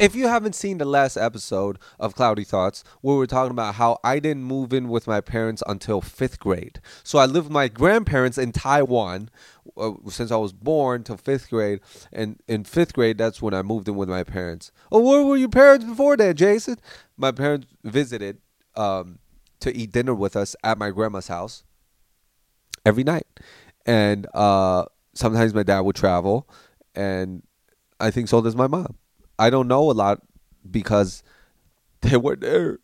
If you haven't seen the last episode of Cloudy Thoughts, where we're talking about how I didn't move in with my parents until fifth grade. So I lived with my grandparents in Taiwan uh, since I was born till fifth grade. And in fifth grade, that's when I moved in with my parents. Oh, where were your parents before that, Jason? My parents visited um, to eat dinner with us at my grandma's house every night. And uh, sometimes my dad would travel, and I think so does my mom. I don't know a lot because they were there.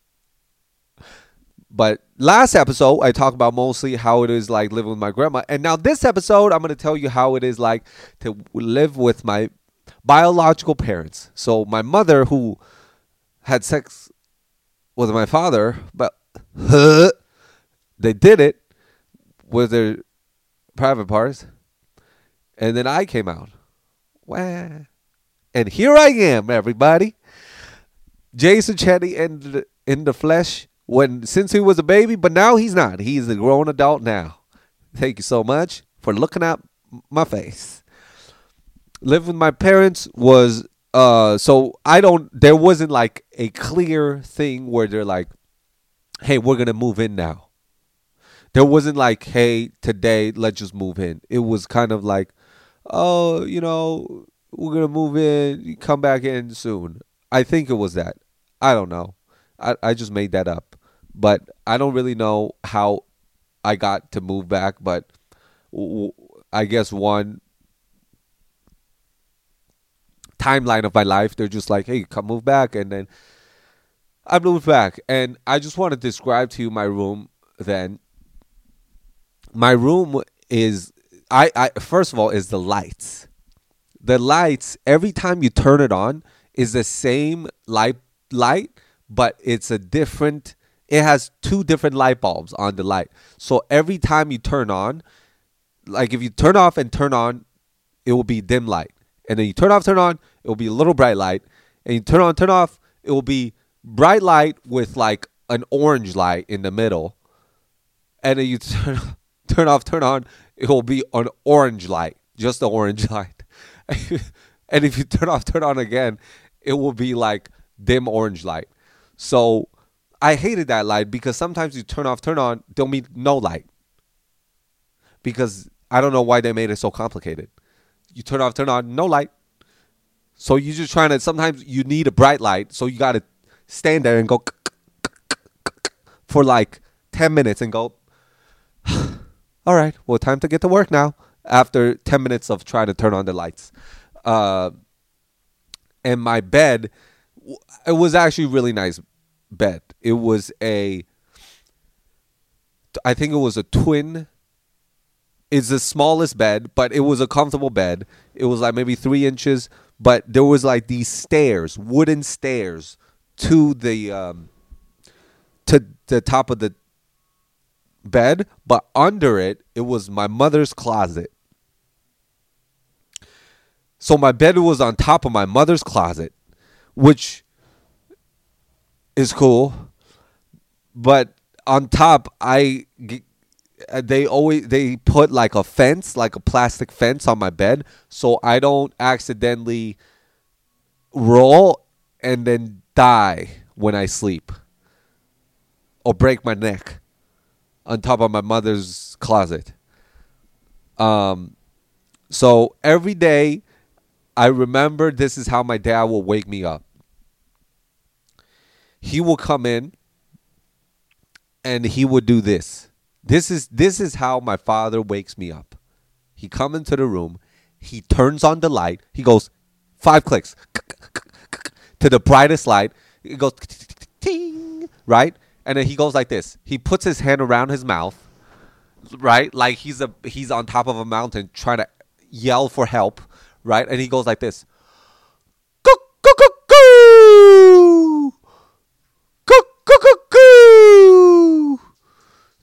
But last episode, I talked about mostly how it is like living with my grandma. And now this episode, I'm going to tell you how it is like to live with my biological parents. So my mother, who had sex with my father, but they did it with their private parts. And then I came out. Wah. And here I am, everybody. Jason Cheny in the, in the flesh when since he was a baby, but now he's not. He's a grown adult now. Thank you so much for looking at my face. Living with my parents was uh so I don't there wasn't like a clear thing where they're like, hey, we're gonna move in now. There wasn't like, hey, today let's just move in. It was kind of like, oh, you know, we're gonna move in, come back in soon. I think it was that. I don't know. I I just made that up, but I don't really know how I got to move back. But w- I guess one timeline of my life, they're just like, "Hey, come move back," and then I moved back, and I just want to describe to you my room. Then. My room is I I first of all is the lights. The lights every time you turn it on is the same light light but it's a different it has two different light bulbs on the light. So every time you turn on like if you turn off and turn on it will be dim light. And then you turn off turn on it will be a little bright light. And you turn on turn off it will be bright light with like an orange light in the middle and then you turn turn off turn on it will be an orange light just the orange light and if you turn off, turn on again, it will be like dim orange light. So I hated that light because sometimes you turn off, turn on, there'll be no light. Because I don't know why they made it so complicated. You turn off, turn on, no light. So you're just trying to, sometimes you need a bright light. So you got to stand there and go for like 10 minutes and go, all right, well, time to get to work now after 10 minutes of trying to turn on the lights. Uh, and my bed, it was actually really nice bed. It was a, I think it was a twin. It's the smallest bed, but it was a comfortable bed. It was like maybe three inches, but there was like these stairs, wooden stairs, to the um, to the top of the bed, but under it, it was my mother's closet. So my bed was on top of my mother's closet, which is cool. But on top, I they always they put like a fence, like a plastic fence on my bed, so I don't accidentally roll and then die when I sleep or break my neck on top of my mother's closet. Um, so every day I remember this is how my dad will wake me up. He will come in and he would do this. This is this is how my father wakes me up. He come into the room, he turns on the light, he goes five clicks to the brightest light. It goes ting, right? And then he goes like this. He puts his hand around his mouth, right? Like he's a he's on top of a mountain trying to yell for help right? And he goes like this.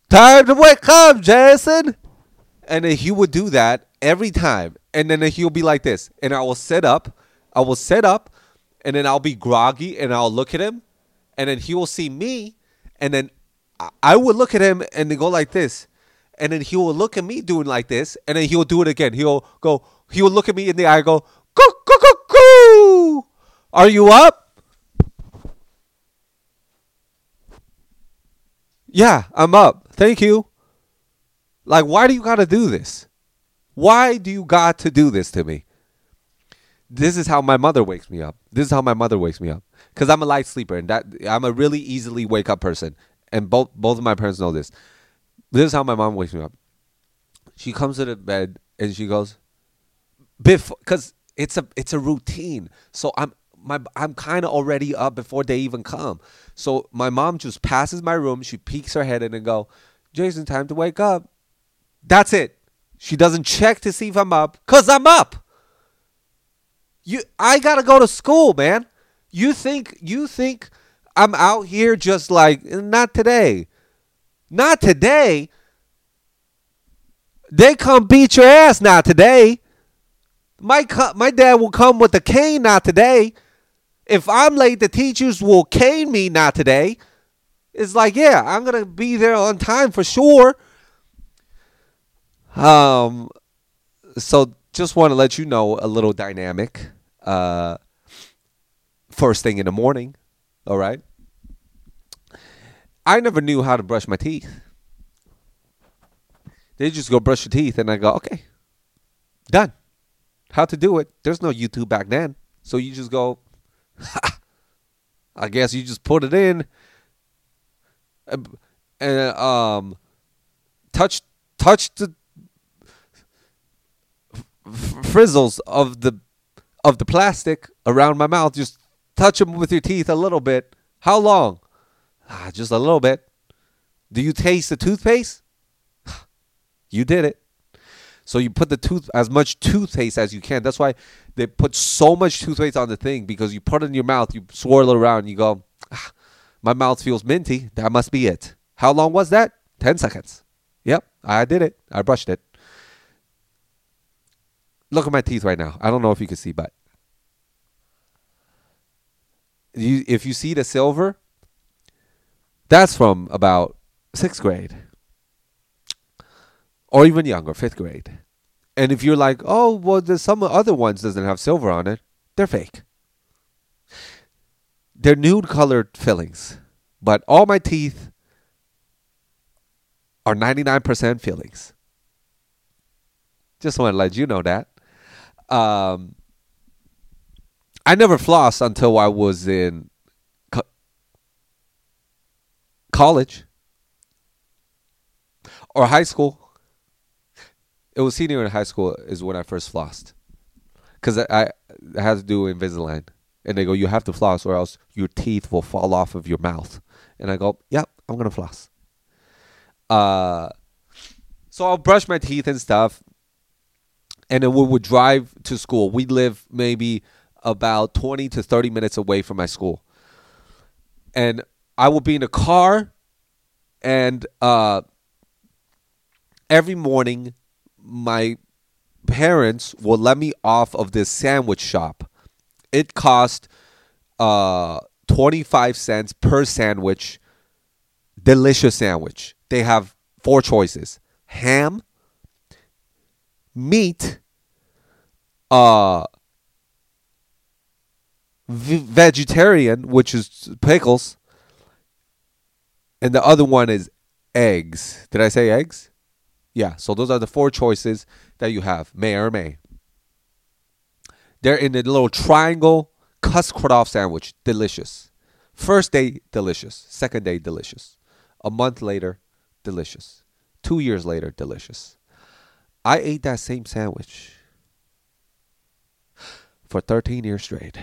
Time to wake up, Jason. And then he would do that every time. And then he'll be like this. And I will sit up. I will sit up. And then I'll be groggy and I'll look at him. And then he will see me. And then I- would look at him and go like this, and then he will look at me doing like this, and then he will do it again. He'll go. He will look at me in the eye, and go, "Coo, coo, coo, coo. Are you up?" Yeah, I'm up. Thank you. Like, why do you got to do this? Why do you got to do this to me? This is how my mother wakes me up. This is how my mother wakes me up. Cause I'm a light sleeper, and that I'm a really easily wake up person, and both both of my parents know this. This is how my mom wakes me up. She comes to the bed and she goes, before, cause it's a it's a routine. So I'm my I'm kind of already up before they even come. So my mom just passes my room. She peeks her head in and go, Jason, time to wake up. That's it. She doesn't check to see if I'm up, cause I'm up. You, I gotta go to school, man. You think you think I'm out here just like not today, not today. They come beat your ass not today. My my dad will come with a cane not today. If I'm late, the teachers will cane me not today. It's like, yeah, I'm gonna be there on time for sure. Um, so just want to let you know a little dynamic. Uh, first thing in the morning, all right. I never knew how to brush my teeth. They just go brush your teeth, and I go, okay, done. How to do it? There's no YouTube back then, so you just go. I guess you just put it in, and, and um, touch touch the frizzles of the of the plastic around my mouth. Just touch them with your teeth a little bit. How long? Ah, just a little bit. Do you taste the toothpaste? you did it. So you put the tooth as much toothpaste as you can. That's why they put so much toothpaste on the thing because you put it in your mouth, you swirl it around, you go, ah, my mouth feels minty. That must be it. How long was that? 10 seconds. Yep, I did it. I brushed it. Look at my teeth right now. I don't know if you can see, but you, if you see the silver, that's from about sixth grade or even younger, fifth grade. And if you're like, oh, well, there's some other ones doesn't have silver on it, they're fake. They're nude colored fillings, but all my teeth are 99% fillings. Just want to let you know that. Um, I never flossed until I was in co- college or high school. It was senior in high school is when I first flossed, because I, I, I had to do Invisalign, and they go, you have to floss or else your teeth will fall off of your mouth, and I go, yep, I'm gonna floss. Uh, so I'll brush my teeth and stuff, and then we would drive to school. We live maybe about twenty to thirty minutes away from my school, and I would be in a car, and uh, every morning my parents will let me off of this sandwich shop. It cost uh 25 cents per sandwich. Delicious sandwich. They have four choices. Ham, meat, uh v- vegetarian, which is pickles, and the other one is eggs. Did I say eggs? Yeah, so those are the four choices that you have, may or may. They're in a little triangle cut off sandwich. Delicious. First day, delicious. Second day, delicious. A month later, delicious. Two years later, delicious. I ate that same sandwich for 13 years straight.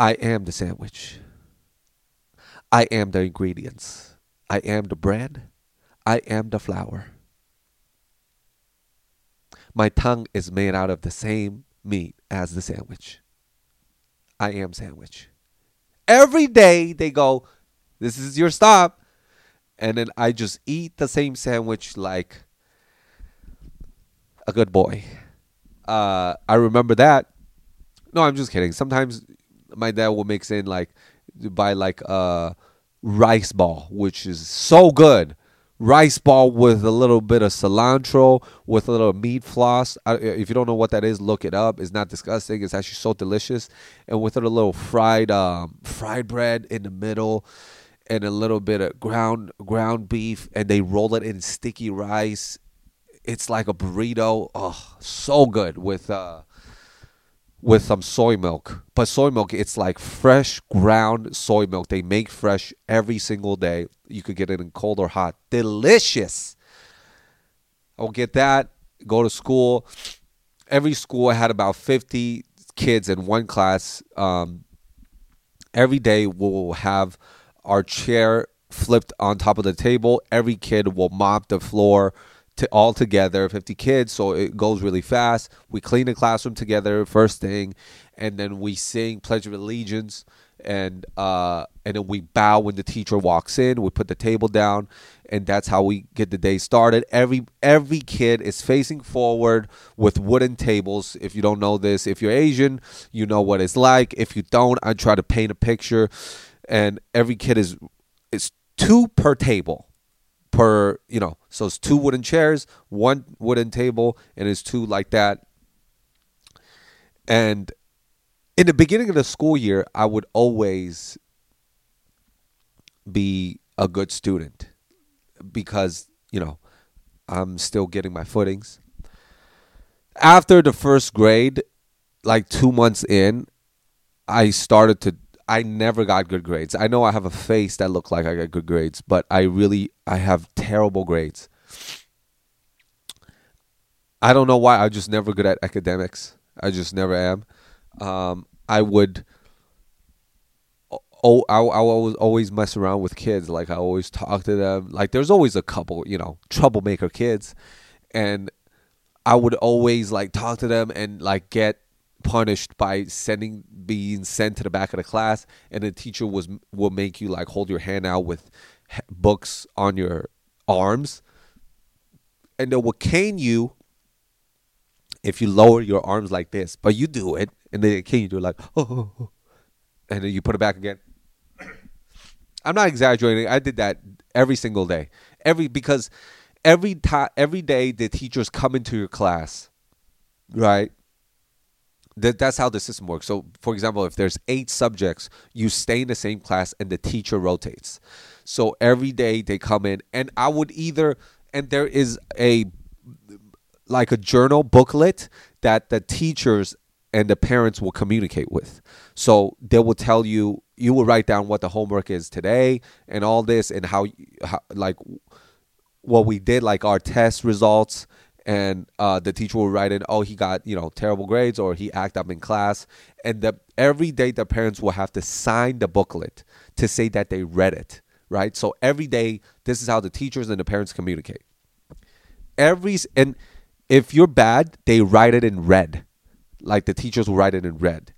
I am the sandwich. I am the ingredients. I am the bread. I am the flour. My tongue is made out of the same meat as the sandwich. I am sandwich. Every day they go, This is your stop. And then I just eat the same sandwich like a good boy. Uh, I remember that. No, I'm just kidding. Sometimes my dad will mix in like buy like uh rice ball, which is so good. Rice ball with a little bit of cilantro, with a little meat floss. I, if you don't know what that is, look it up. It's not disgusting. It's actually so delicious, and with a little fried um, fried bread in the middle, and a little bit of ground ground beef, and they roll it in sticky rice. It's like a burrito. Oh, so good with uh, with some soy milk. But soy milk, it's like fresh ground soy milk. They make fresh every single day. You could get it in cold or hot. Delicious. I'll get that. Go to school. Every school had about 50 kids in one class. Um, every day we'll have our chair flipped on top of the table. Every kid will mop the floor to all together, 50 kids, so it goes really fast. We clean the classroom together first thing, and then we sing Pledge of Allegiance, and uh, and then we bow when the teacher walks in. We put the table down, and that's how we get the day started. Every every kid is facing forward with wooden tables. If you don't know this, if you're Asian, you know what it's like. If you don't, I try to paint a picture, and every kid is it's two per table per you know so it's two wooden chairs one wooden table and it's two like that. And in the beginning of the school year i would always be a good student because you know i'm still getting my footings. After the first grade like two months in i started to I never got good grades. I know I have a face that looks like I got good grades, but I really I have terrible grades. I don't know why. I'm just never good at academics. I just never am. Um, I would. Oh, I, I always always mess around with kids. Like I always talk to them. Like there's always a couple, you know, troublemaker kids, and I would always like talk to them and like get punished by sending being sent to the back of the class and the teacher was will make you like hold your hand out with books on your arms. And they will cane you if you lower your arms like this but you do it and they cane you do like oh, oh, oh, and then you put it back again. I'm not exaggerating i did that every single day. Every because every time every day the teachers come into your class right that that's how the system works. So, for example, if there's eight subjects, you stay in the same class and the teacher rotates. So every day they come in, and I would either and there is a like a journal booklet that the teachers and the parents will communicate with. So they will tell you you will write down what the homework is today and all this and how, how like what we did like our test results and uh, the teacher will write in, oh, he got you know terrible grades or he act up in class, and the, every day the parents will have to sign the booklet to say that they read it, right? So every day, this is how the teachers and the parents communicate. Every and if you're bad, they write it in red, like the teachers will write it in red.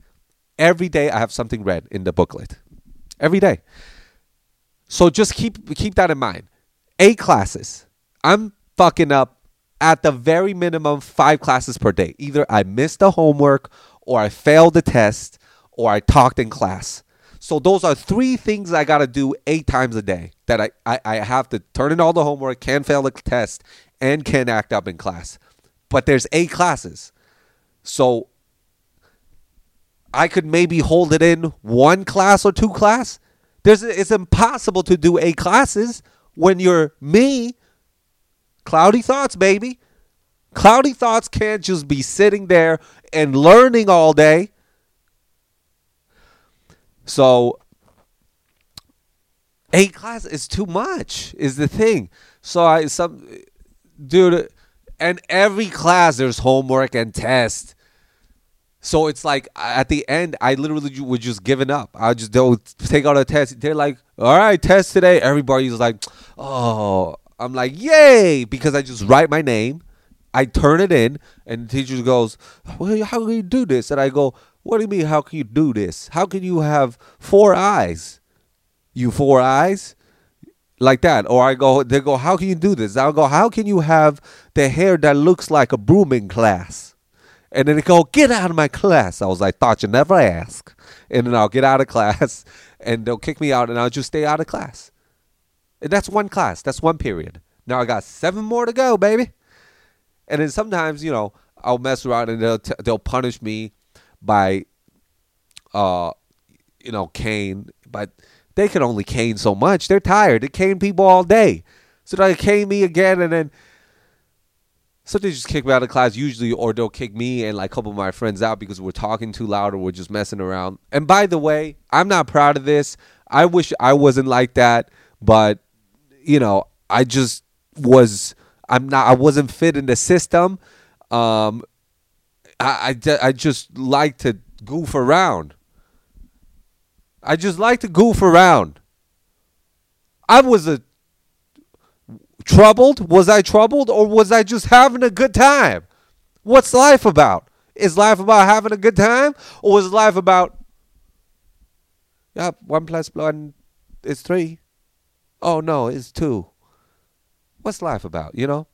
Every day, I have something red in the booklet. Every day. So just keep keep that in mind. A classes. I'm fucking up at the very minimum five classes per day. Either I missed the homework, or I failed the test, or I talked in class. So those are three things I gotta do eight times a day. That I, I, I have to turn in all the homework, can fail the test, and can act up in class. But there's eight classes. So I could maybe hold it in one class or two class. There's it's impossible to do eight classes when you're me Cloudy thoughts, baby. Cloudy thoughts can't just be sitting there and learning all day. So, eight class is too much. Is the thing. So I some dude, and every class there's homework and test. So it's like at the end, I literally would just giving up. I just don't take out a test. They're like, "All right, test today." Everybody's like, "Oh, I'm like, yay, because I just write my name. I turn it in, and the teacher goes, well, how can you do this? And I go, what do you mean, how can you do this? How can you have four eyes? You four eyes? Like that. Or I go, they go, how can you do this? I'll go, how can you have the hair that looks like a broom in class? And then they go, get out of my class. I was like, thought you never ask. And then I'll get out of class and they'll kick me out, and I'll just stay out of class. That's one class. That's one period. Now I got seven more to go, baby. And then sometimes, you know, I'll mess around and they'll t- they'll punish me by, uh, you know, cane. But they can only cane so much. They're tired. They cane people all day, so they cane me again, and then so they just kick me out of class usually, or they'll kick me and like a couple of my friends out because we're talking too loud or we're just messing around. And by the way, I'm not proud of this. I wish I wasn't like that, but you know, I just was. I'm not. I wasn't fit in the system. Um, I, I, I just like to goof around. I just like to goof around. I was a troubled? Was I troubled or was I just having a good time? What's life about? Is life about having a good time or is life about yeah, one plus one is three? Oh no, it's two. What's life about, you know?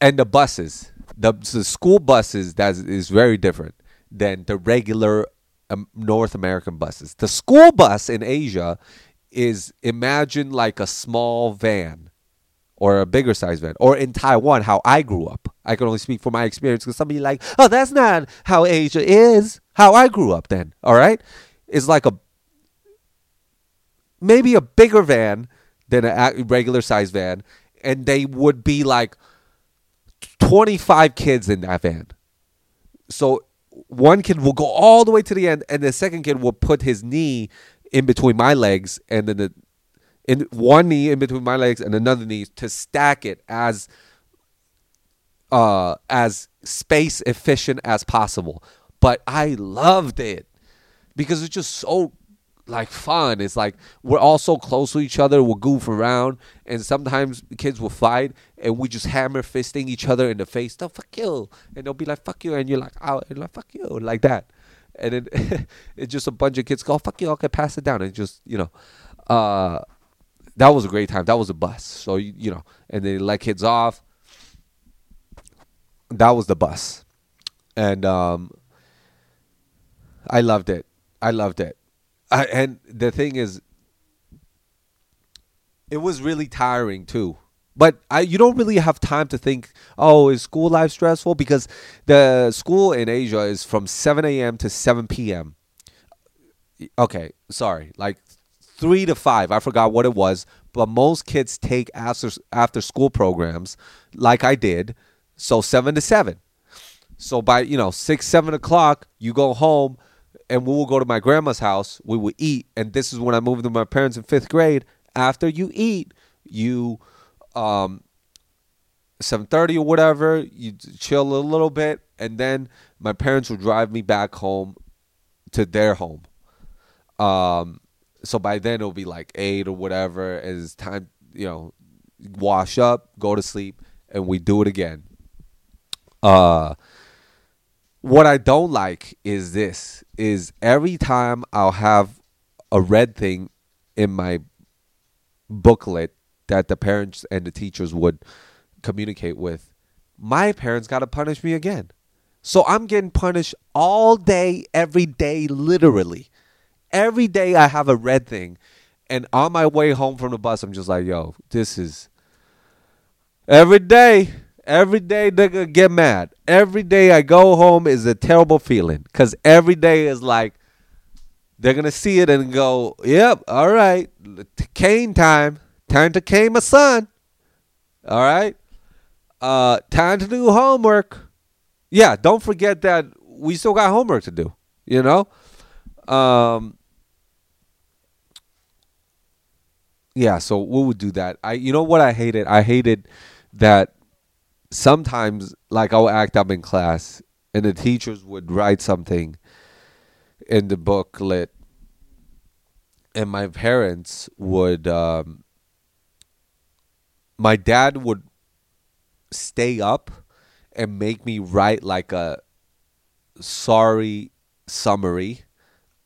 And the buses, the, the school buses that is very different than the regular um, North American buses. The school bus in Asia is imagine like a small van or a bigger size van or in Taiwan how I grew up. I can only speak for my experience because somebody like, "Oh, that's not how Asia is." How I grew up then, all right? It's like a maybe a bigger van than a regular size van and they would be like 25 kids in that van. So one kid will go all the way to the end and the second kid will put his knee in between my legs and then the in one knee in between my legs and another knee to stack it as uh as space efficient as possible. But I loved it because it's just so like fun. It's like we're all so close to each other. We'll goof around, and sometimes kids will fight, and we just hammer fisting each other in the face. No, fuck you, and they'll be like, "Fuck you," and you're like, "Oh," and like, "Fuck you," like that and then it's just a bunch of kids go, oh, "Fuck you, okay, pass it down," and just you know, uh, that was a great time. That was a bus, so you, you know, and they let kids off. That was the bus, and um, I loved it. I loved it, I, and the thing is, it was really tiring too but I, you don't really have time to think, oh, is school life stressful? Because the school in Asia is from 7 a.m. to 7 p.m. Okay, sorry, like three to five. I forgot what it was, but most kids take after after school programs, like I did. So seven to seven. So by you know six seven o'clock, you go home, and we will go to my grandma's house. We will eat, and this is when I moved to my parents in fifth grade. After you eat, you um, 7.30 or whatever you chill a little bit and then my parents would drive me back home to their home um, so by then it'll be like 8 or whatever it's time you know wash up go to sleep and we do it again uh, what i don't like is this is every time i'll have a red thing in my booklet that the parents and the teachers would communicate with, my parents got to punish me again. So I'm getting punished all day, every day, literally. Every day I have a red thing. And on my way home from the bus, I'm just like, yo, this is every day. Every day nigga get mad. Every day I go home is a terrible feeling. Cause every day is like they're gonna see it and go, Yep, all right. Cane time. Time to cane my son. All right. Uh, time to do homework. Yeah, don't forget that we still got homework to do. You know. Um. Yeah, so we would do that. I, you know what I hated? I hated that sometimes, like, I'll act up in class, and the teachers would write something in the booklet, and my parents would um, my dad would stay up and make me write like a sorry summary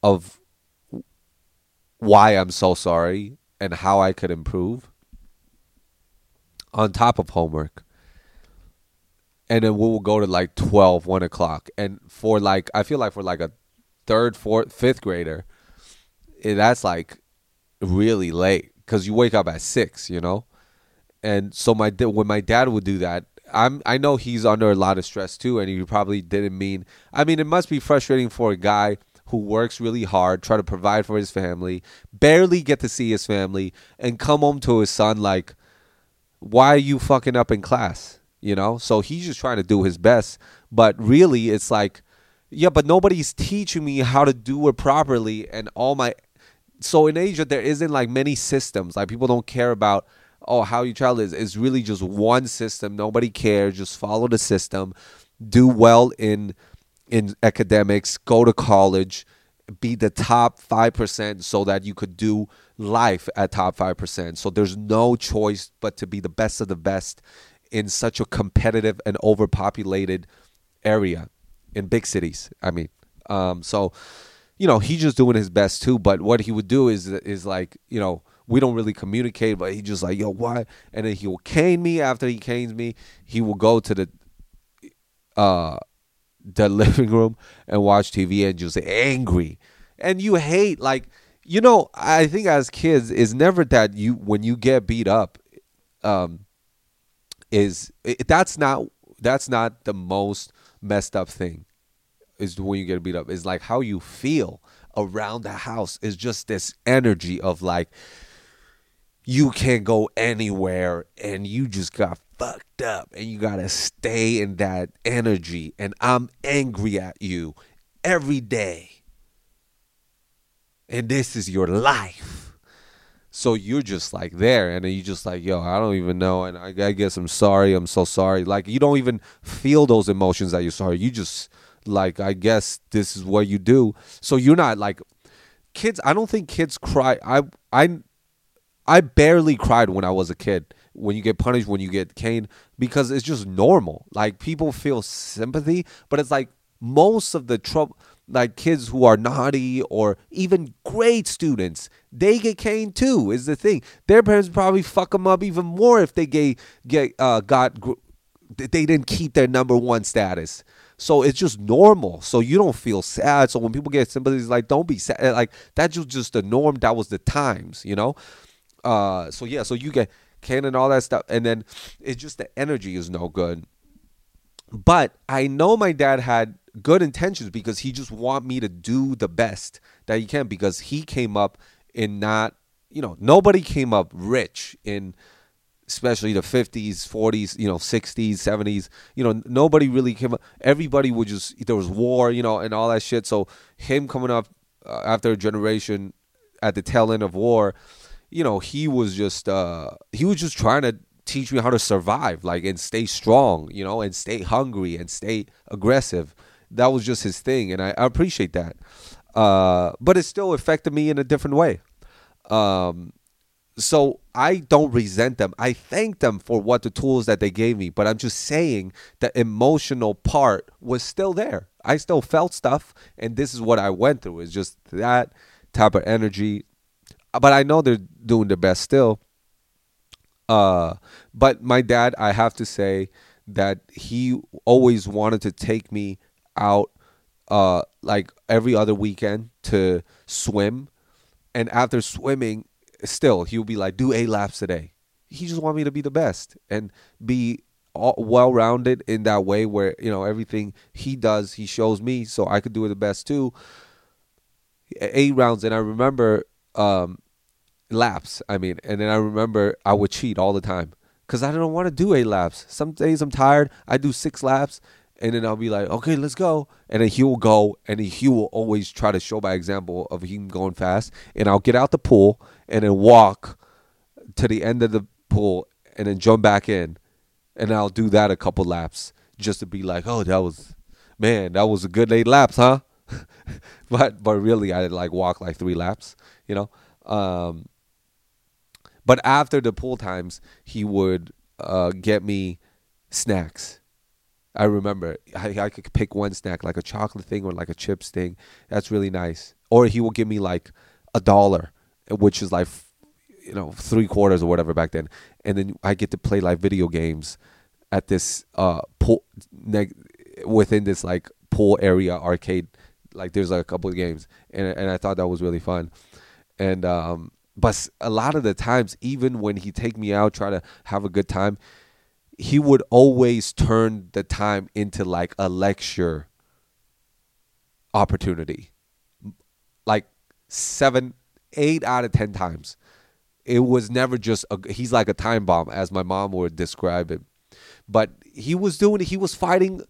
of why I'm so sorry and how I could improve on top of homework. And then we will go to like 12, 1 o'clock. And for like, I feel like for like a third, fourth, fifth grader, eh, that's like really late because you wake up at six, you know. And so my when my dad would do that, I'm I know he's under a lot of stress too, and he probably didn't mean. I mean, it must be frustrating for a guy who works really hard, try to provide for his family, barely get to see his family, and come home to his son like, why are you fucking up in class? You know? So he's just trying to do his best. But really, it's like, yeah, but nobody's teaching me how to do it properly. And all my. So in Asia, there isn't like many systems. Like people don't care about, oh, how your child is. It's really just one system. Nobody cares. Just follow the system. Do well in in academics, go to college, be the top 5% so that you could do life at top 5%. So there's no choice but to be the best of the best in such a competitive and overpopulated area in big cities. I mean, um, so you know he's just doing his best too. But what he would do is is like you know we don't really communicate, but he just like yo why, and then he will cane me. After he canes me, he will go to the uh the living room and watch TV and just angry. And you hate like you know, I think as kids is never that you when you get beat up um is it, that's not that's not the most messed up thing is when you get beat up. Is like how you feel around the house is just this energy of like you can't go anywhere and you just got fucked up and you gotta stay in that energy. And i'm angry at you every day. And this is your life so you're just like there and you just like yo i don't even know and I, I guess i'm sorry i'm so sorry. Like you don't even feel those emotions that you're sorry. You just like i guess this is what you do. So you're not like kids i don't think kids cry. I i i barely cried when i was a kid when you get punished, when you get caned, because it's just normal. Like people feel sympathy, but it's like most of the trouble, like kids who are naughty or even great students, they get caned too. Is the thing. Their parents probably fuck them up even more if they get get uh, got they didn't keep their number one status. So it's just normal. So you don't feel sad. So when people get sympathy, it's like don't be sad. Like that's just the norm. That was the times, you know. Uh, so yeah. So you get can and all that stuff. And then it's just the energy is no good. But I know my dad had good intentions because he just want me to do the best that he can because he came up in not, you know, nobody came up rich in especially the 50s, 40s, you know, 60s, 70s. You know, nobody really came up. Everybody would just, there was war, you know, and all that shit. So him coming up uh, after a generation at the tail end of war, you know, he was just uh he was just trying to teach me how to survive, like and stay strong, you know, and stay hungry and stay aggressive. That was just his thing, and I, I appreciate that. Uh, but it still affected me in a different way. Um, so I don't resent them. I thank them for what the tools that they gave me, but I'm just saying the emotional part was still there. I still felt stuff, and this is what I went through. It's just that type of energy but I know they're doing their best still. Uh, but my dad, I have to say that he always wanted to take me out, uh, like every other weekend to swim, and after swimming, still he would be like, "Do eight laps a day." He just wanted me to be the best and be well rounded in that way, where you know everything he does, he shows me, so I could do it the best too. Eight rounds, and I remember um, laps. I mean, and then I remember I would cheat all the time because I don't want to do eight laps. Some days I'm tired. I do six laps, and then I'll be like, okay, let's go. And then he will go, and he will always try to show by example of him going fast. And I'll get out the pool and then walk to the end of the pool and then jump back in, and I'll do that a couple laps just to be like, oh, that was, man, that was a good eight laps, huh? but but really, I like walk like three laps, you know. Um, but after the pool times, he would uh, get me snacks. I remember I, I could pick one snack, like a chocolate thing or like a chips thing. That's really nice. Or he will give me like a dollar, which is like you know three quarters or whatever back then, and then I get to play like video games at this uh pool neg- within this like pool area arcade Like there's like a couple of games, and and I thought that was really fun. And um, but a lot of the times, even when he take me out, try to have a good time, he would always turn the time into like a lecture opportunity. Like seven, eight out of ten times. It was never just a, he's like a time bomb, as my mom would describe it. But he was doing he was fighting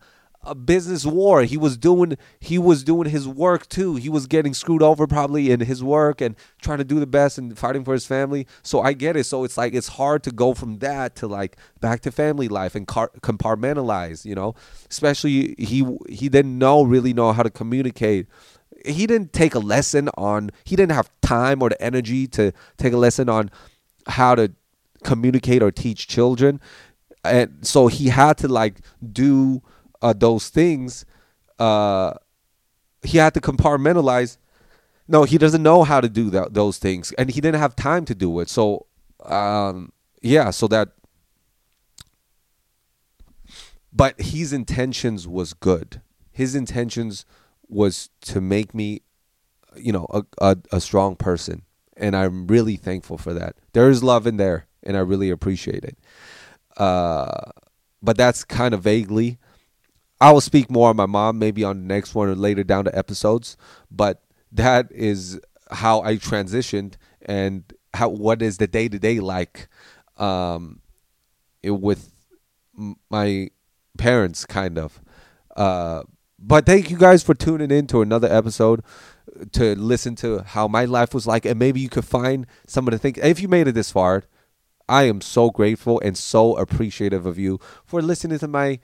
a business war. He was doing he was doing his work too. He was getting screwed over probably in his work and trying to do the best and fighting for his family. So I get it. So it's like it's hard to go from that to like back to family life and car- compartmentalize. You know, especially he he didn't know really know how to communicate. He didn't take a lesson on. He didn't have time or the energy to take a lesson on how to communicate or teach children and so he had to like do uh, those things, uh, he had to compartmentalize. No, he doesn't know how to do that, those things, and he didn't have time to do it. So, um, yeah, so that. But his intentions was good. His intentions was to make me, you know, a, a, a strong person, and I'm really thankful for that. There is love in there, and I really appreciate it. Uh, but that's kind of vaguely I will speak more on my mom maybe on the next one or later down the episodes, but that is how I transitioned and how what is the day to day like um, it, with my parents, kind of. Uh, but thank you guys for tuning in to another episode to listen to how my life was like, and maybe you could find some of the things. If you made it this far, I am so grateful and so appreciative of you for listening to my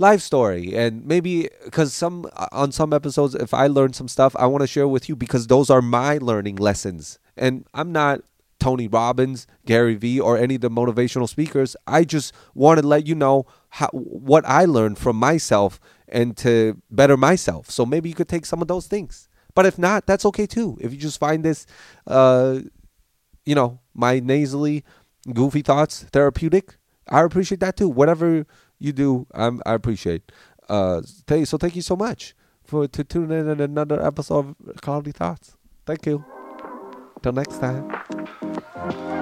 life story. And maybe because some on some episodes if i learn some stuff i want to share with you because those are my learning lessons. And i'm not tony robbins gary vee or any of the motivational speakers. I just want to let you know how, what i learned from myself and to better myself. So maybe you could take some of those things. But if not that's okay too. If you just find this uh you know my nasally goofy thoughts therapeutic i appreciate that too. Whatever you do. I'm, I appreciate. Uh, th- so thank you so much for to tune in at another episode of Cloudy Thoughts. Thank you. Till next time.